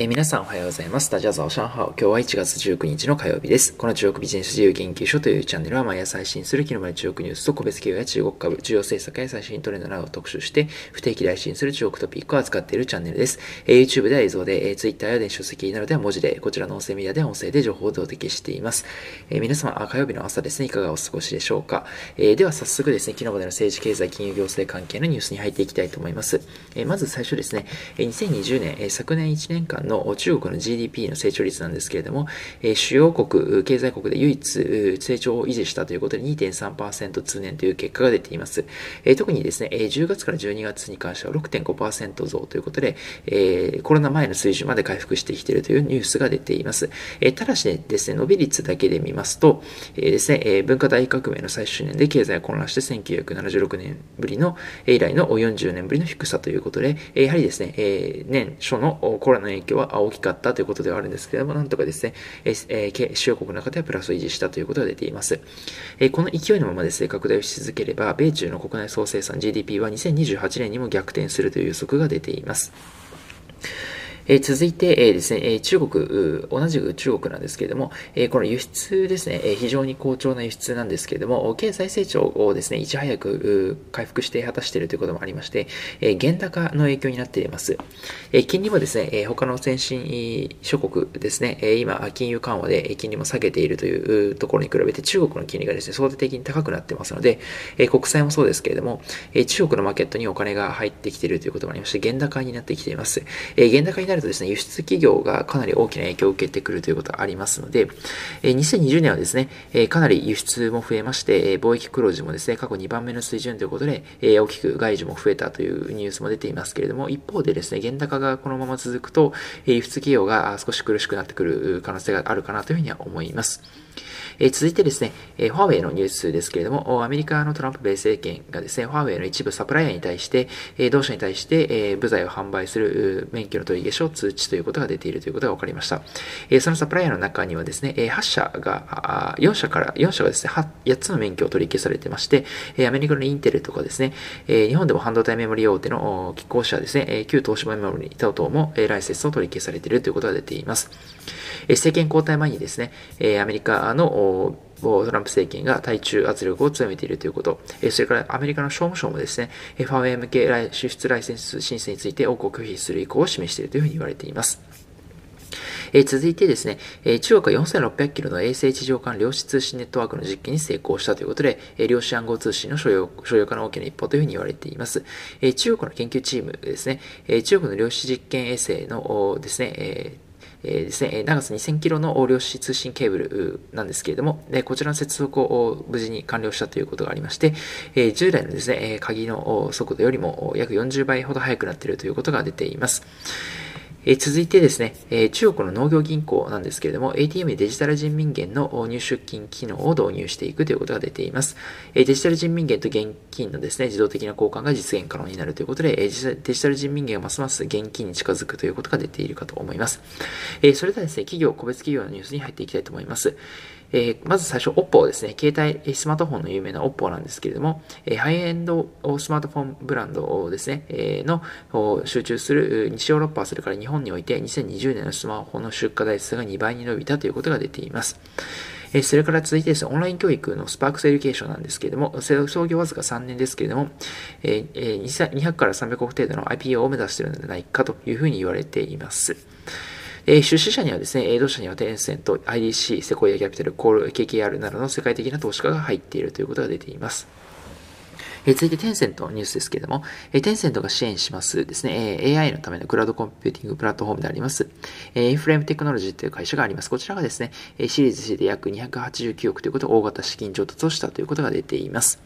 えー、皆さんおはようございます。ダジャザオシャンハオ。今日は1月19日の火曜日です。この中国ビジネス自由研究所というチャンネルは毎朝配信する昨日まで中国ニュースと個別企業や中国株、重要政策や最新トレンドなどを特集して、不定期で配信する中国トピックを扱っているチャンネルです。えー、YouTube では映像で、えー、Twitter や電子書籍などでは文字で、こちらの音声メディアでは音声で情報をお届けしています。えー、皆様、火曜日の朝ですね、いかがお過ごしでしょうか。えー、では早速ですね、昨日までの政治経済金融行政関係のニュースに入っていきたいと思います。えー、まず最初ですね、2020年、えー、昨年1年間の中国の GDP の成長率なんですけれども、えー、主要国、経済国で唯一成長を維持したということで2.3%通年という結果が出ています。えー、特にですね、え10月から12月に関しては6.5%増ということで、えー、コロナ前の水準まで回復してきているというニュースが出ています。えー、ただし、ね、ですね、伸び率だけで見ますと、えー、ですね、えー、文化大革命の最終年で経済が混乱して1976年ぶりの、以来の40年ぶりの低さということで、やはりですね、えー、年初のコロナの影響は大きかったということではあるんですけれども、なんとかですね、えー、主要国の中ではプラスを維持したということが出ています。えー、この勢いのままですね、拡大をし続ければ、米中の国内総生産 GDP は2028年にも逆転するという予測が出ています。え続いて、えですね、え中国、同じく中国なんですけれども、えこの輸出ですね、え非常に好調な輸出なんですけれども、経済成長をですね、いち早く回復して果たしているということもありまして、え原高の影響になっています。え金利もですね、え他の先進諸国ですね、え今、金融緩和で金利も下げているというところに比べて、中国の金利がですね、相対的に高くなってますので、え国債もそうですけれども、え中国のマーケットにお金が入ってきているということもありまして、原高になってきています。え原高になるるとですね、輸出企業がかなり大きな影響を受けてくるということがありますので、え2020年はですね、えかなり輸出も増えまして、え貿易黒字もですね、過去2番目の水準ということで、え大きく外需も増えたというニュースも出ていますけれども、一方でですね、原高がこのまま続くと、え輸出企業が少し苦しくなってくる可能性があるかなというふうには思います。え続いてですね、えファーウェイのニュースですけれども、アメリカのトランプ米政権がですね、ファーウェイの一部サプライヤーに対して、え同社に対して、え部材を販売する免許の取り消しを通知ということが出ているということが分かりました。えそのサプライヤーの中にはですね、8社が、4社から、4社がですね、8つの免許を取り消されてまして、アメリカのインテルとかですね、日本でも半導体メモリ大手の機構社ですね、旧東芝メモリ等々もライセンスを取り消されているということが出ています。政権交代前にですね、アメリカのトランプ政権が対中圧力を強めているということ、それからアメリカの商務省もですね、ファーウェイ向け輸出ライセンス申請について多くを拒否する意向を示しているというふうに言われています。えー、続いてですね、えー、中国は4600キロの衛星地上間量子通信ネットワークの実験に成功したということで、えー、量子暗号通信の所有所有化の大きな一歩というふうに言われています。えー、中国の研究チームですね、えー、中国の量子実験衛星のですね、えーえー、ですね、長さ2000キロの量子通信ケーブルなんですけれども、こちらの接続を無事に完了したということがありまして、え、従来のですね、鍵の速度よりも約40倍ほど速くなっているということが出ています。え続いてですね、え中国の農業銀行なんですけれども、ATM デジタル人民元の入出金機能を導入していくということが出ています。えデジタル人民元と現金のですね、自動的な交換が実現可能になるということで、えデジタル人民元がますます現金に近づくということが出ているかと思います。えそれではですね、企業、個別企業のニュースに入っていきたいと思います。えー、まず最初、OPPO ですね。携帯、スマートフォンの有名な OPPO なんですけれども、えー、ハイエンドスマートフォンブランドですね、えー、の集中する西ヨーロッパ、それから日本において2020年のスマホの出荷台数が2倍に伸びたということが出ています。えそれから続いてですね、オンライン教育のスパークスエデュケーションなんですけれども、創業わずか3年ですけれども、え200から300億程度の IPO を目指しているのではないかというふうに言われています。え出資者にはですね、同社にはテンセント、IDC、セコイアキャピタル、コール、KKR などの世界的な投資家が入っているということが出ています。え続いてテンセントのニュースですけれども、えテンセントが支援しますですね、え AI のためのクラウドコンピューティングプラットフォームであります、えインフレームテクノロジーという会社があります。こちらがですね、シリーズ C で約289億ということで大型資金調達をしたということが出ています。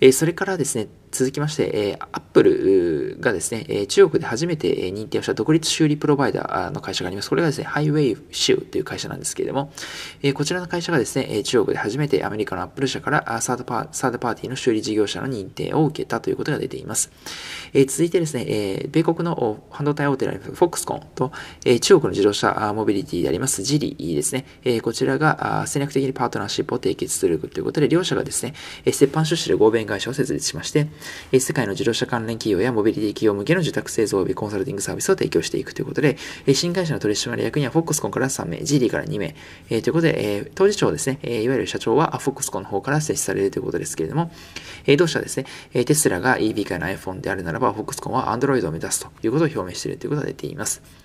えそれからですね、続きまして、えー、Apple がですね、え中国で初めて認定をした独立修理プロバイダーの会社があります。これがですね、ハイウェイシューという会社なんですけれども、えこちらの会社がですね、中国で初めてアメリカの Apple 社からサードパーサードパーティーの修理事業者の認定を受けたということが出ています。え続いてですね、え米国の半導体大手でありますフォックスコンと、え中国の自動車モビリティでありますジリーですね、えこちらが戦略的にパートナーシップを締結するということで、両社がですね、折半出資で合弁会社を設立しまして、え世界の自動車関連企業やモビリティ企業向けの受託製造及びコンサルティングサービスを提供していくということで、え新会社の取締役にはフォックスコンから3名、GD から2名、えということで、え当事長ですね、えいわゆる社長はフォックスコンの方から設置されるということですけれども、え同社はですね、えテスラが EV 界の iPhone であるならば、フォックスコンは Android を目指すということを表明しているということが出ています。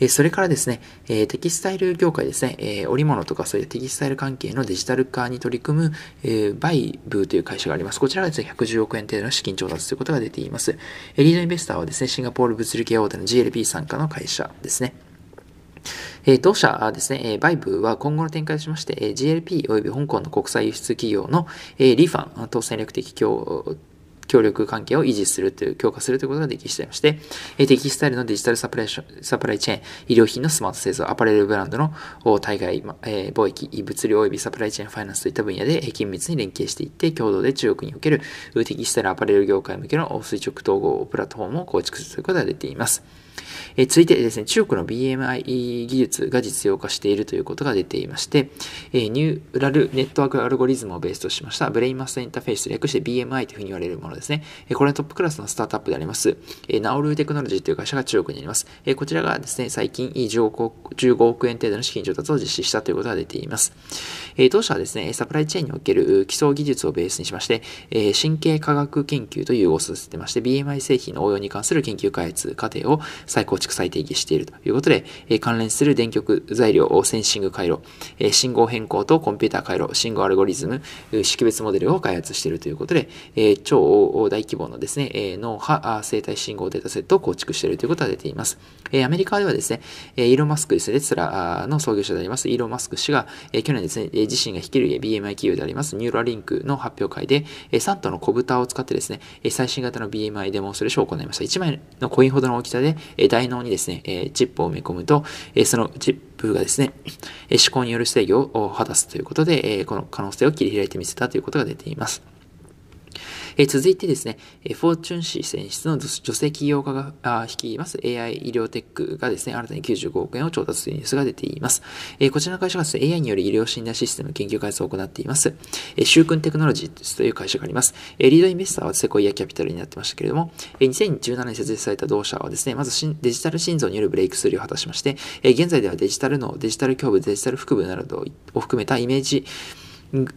えそれからですね、えテキスタイル業界ですね、え織物とかそういうテキスタイル関係のデジタル化に取り組む、えバイブーという会社があります。こちらがですね、110億円程度の資金調達ということが出ています。リードインベスターはですね、シンガポール物流系大手の GLP 参加の会社ですね。え同社ですね、えバイブは今後の展開としまして、え GLP 及び香港の国際輸出企業の、えリファンと戦略的協協力関係を維持するという、強化するということができしていまして、テキスタイルのデジタルサプライサプライチェーン、医療品のスマート製造、アパレルブランドの対外、え貿易、物流及びサプライチェーンファイナンスといった分野で緊密に連携していって、共同で中国におけるテキスタイルアパレル業界向けの垂直統合プラットフォームを構築するということが出ています。え続いてですね、中国の BMI 技術が実用化しているということが出ていまして、えニューラルネットワークアルゴリズムをベースとしましたブレインマスターインターフェース略して BMI というふうに言われるものですね。えこれのトップクラスのスタートアップであります、えナオルテクノロジーという会社が中国にあります。えこちらがですね、最近15億 ,15 億円程度の資金調達を実施したということが出ています。え当社はですね、サプライチェーンにおける基礎技術をベースにしまして、え神経科学研究と融合させてまして、BMI 製品の応用に関する研究開発過程を再構築再定義しているということで、え関連する電極材料、センシング回路、え信号変更とコンピューター回路、信号アルゴリズム、識別モデルを開発しているということで、え超大規模のですね、え脳波生体信号データセットを構築しているということが出ています。えアメリカではですね、えイーロン・マスクですね、テスラの創業者であります、イーロン・マスク氏が、え去年ですね、自身が率いる BMI 企業であります、ニューラリンクの発表会で、え3頭の小豚を使ってですね、最新型の BMI デモンストレーションを行いました。1枚のコインほどの大きさで、大脳にですね、えチップを埋め込むと、えそのチップがですね、え思考による制御を果たすということで、えこの可能性を切り開いてみせたということが出ています。え続いてですね、フォーチュン市選出の女性起業家が率います AI 医療テックがですね、新たに95億円を調達というニュースが出ています。えこちらの会社がですね、AI による医療診断システム研究開発を行っています。えシュークンテクノロジーという会社があります。えリードインベスターはセコイアキャピタルになってましたけれども、え2017年設立された同社はですね、まずデジタル心臓によるブレイクスルーを果たしまして、え現在ではデジタルのデジタル胸部、デジタル腹部などを含めたイメージ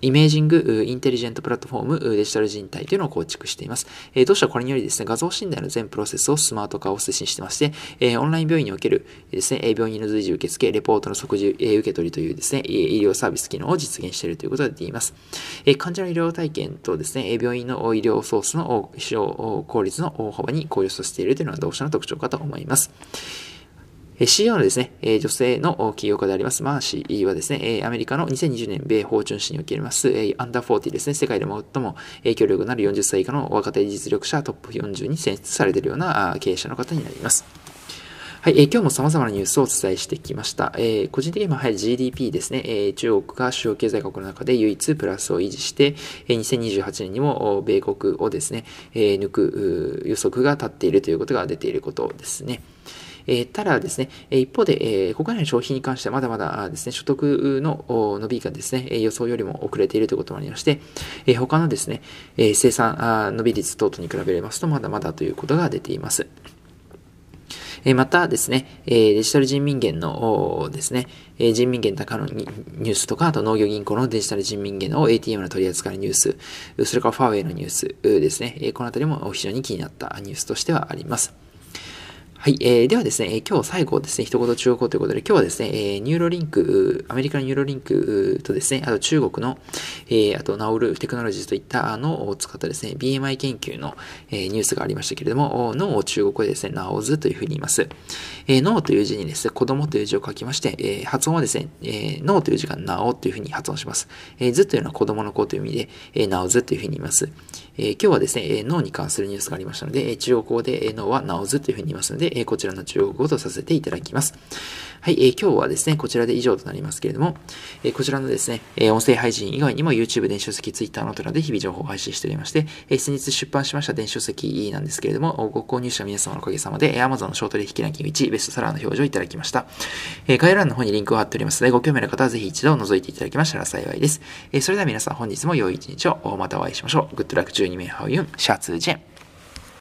イメージングインテリジェントプラットフォームデジタル人体というのを構築しています。え同社はこれによりですね、画像診断の全プロセスをスマート化を推進してまして、えオンライン病院におけるですね、病院の随時受付、レポートの即時え受け取りというですね、医療サービス機能を実現しているということが出ています。え患者の医療体験とですね、病院の医療ソースの使用効率の大幅に向上させているというのが同社の特徴かと思います。CEO のですね、女性の起業家であります、マーシーはですね、アメリカの2020年米フォーチュン誌におけます、アンダー40ですね、世界で最も影響力のある40歳以下の若手実力者トップ40に選出されているような経営者の方になります。はい、えー、今日も様々なニュースをお伝えしてきました。えー、個人的には、はい、GDP ですね、えー、中国が主要経済国の中で唯一プラスを維持して、えー、2028年にも米国をですね、えー、抜く予測が立っているということが出ていることですね。え、ただですね、一方で、え、国内の消費に関してはまだまだですね、所得の伸びがですね、予想よりも遅れているということもありまして、え、他のですね、え生産伸び率等々に比べますとまだまだということが出ています。またですね、デジタル人民元のですね、人民元高のニュースとか、あと農業銀行のデジタル人民元の ATM の取り扱いニュース、それからファーウェイのニュースですね、このあたりも非常に気になったニュースとしてはあります。はい、えー、ではですね、今日最後ですね、一言中国語ということで、今日はですね、えニューラリンク、アメリカのニューラリンクとですね、あと中国の、えー、あとナオルテクノロジーといったのを使ったですね、BMI 研究の、えー、ニュースがありましたけれども、脳を中国語でですね、ナオズというふうに言います。えー、脳という字にですね、子供という字を書きまして、えー、発音はですね、えー、脳という字がナオというふうに発音します。えー、ずというのは子供の子という意味で、えー、ナオズというふうに言います。え、今日はですね、脳に関するニュースがありましたので、中国語で、脳はナオズというふうに言いますので、こちらの中国語とさせていただきます。はい、え、今日はですね、こちらで以上となりますけれども、え、こちらのですね、え、音声配信以外にも YouTube、電子書籍、Twitter のトラで日々情報を配信しておりまして、え、先日出版しました電子書籍なんですけれども、ご購入者皆様のおかげさまで、Amazon のショート取引ランキング1、ベストセラーの表示をいただきました。え、概要欄の方にリンクを貼っておりますので、ご興味の方はぜひ一度覗いていただきましたら幸いです。え、それでは皆さん本日も良い一日を、またお会いしましょう。グッドラック中ドラック中中二名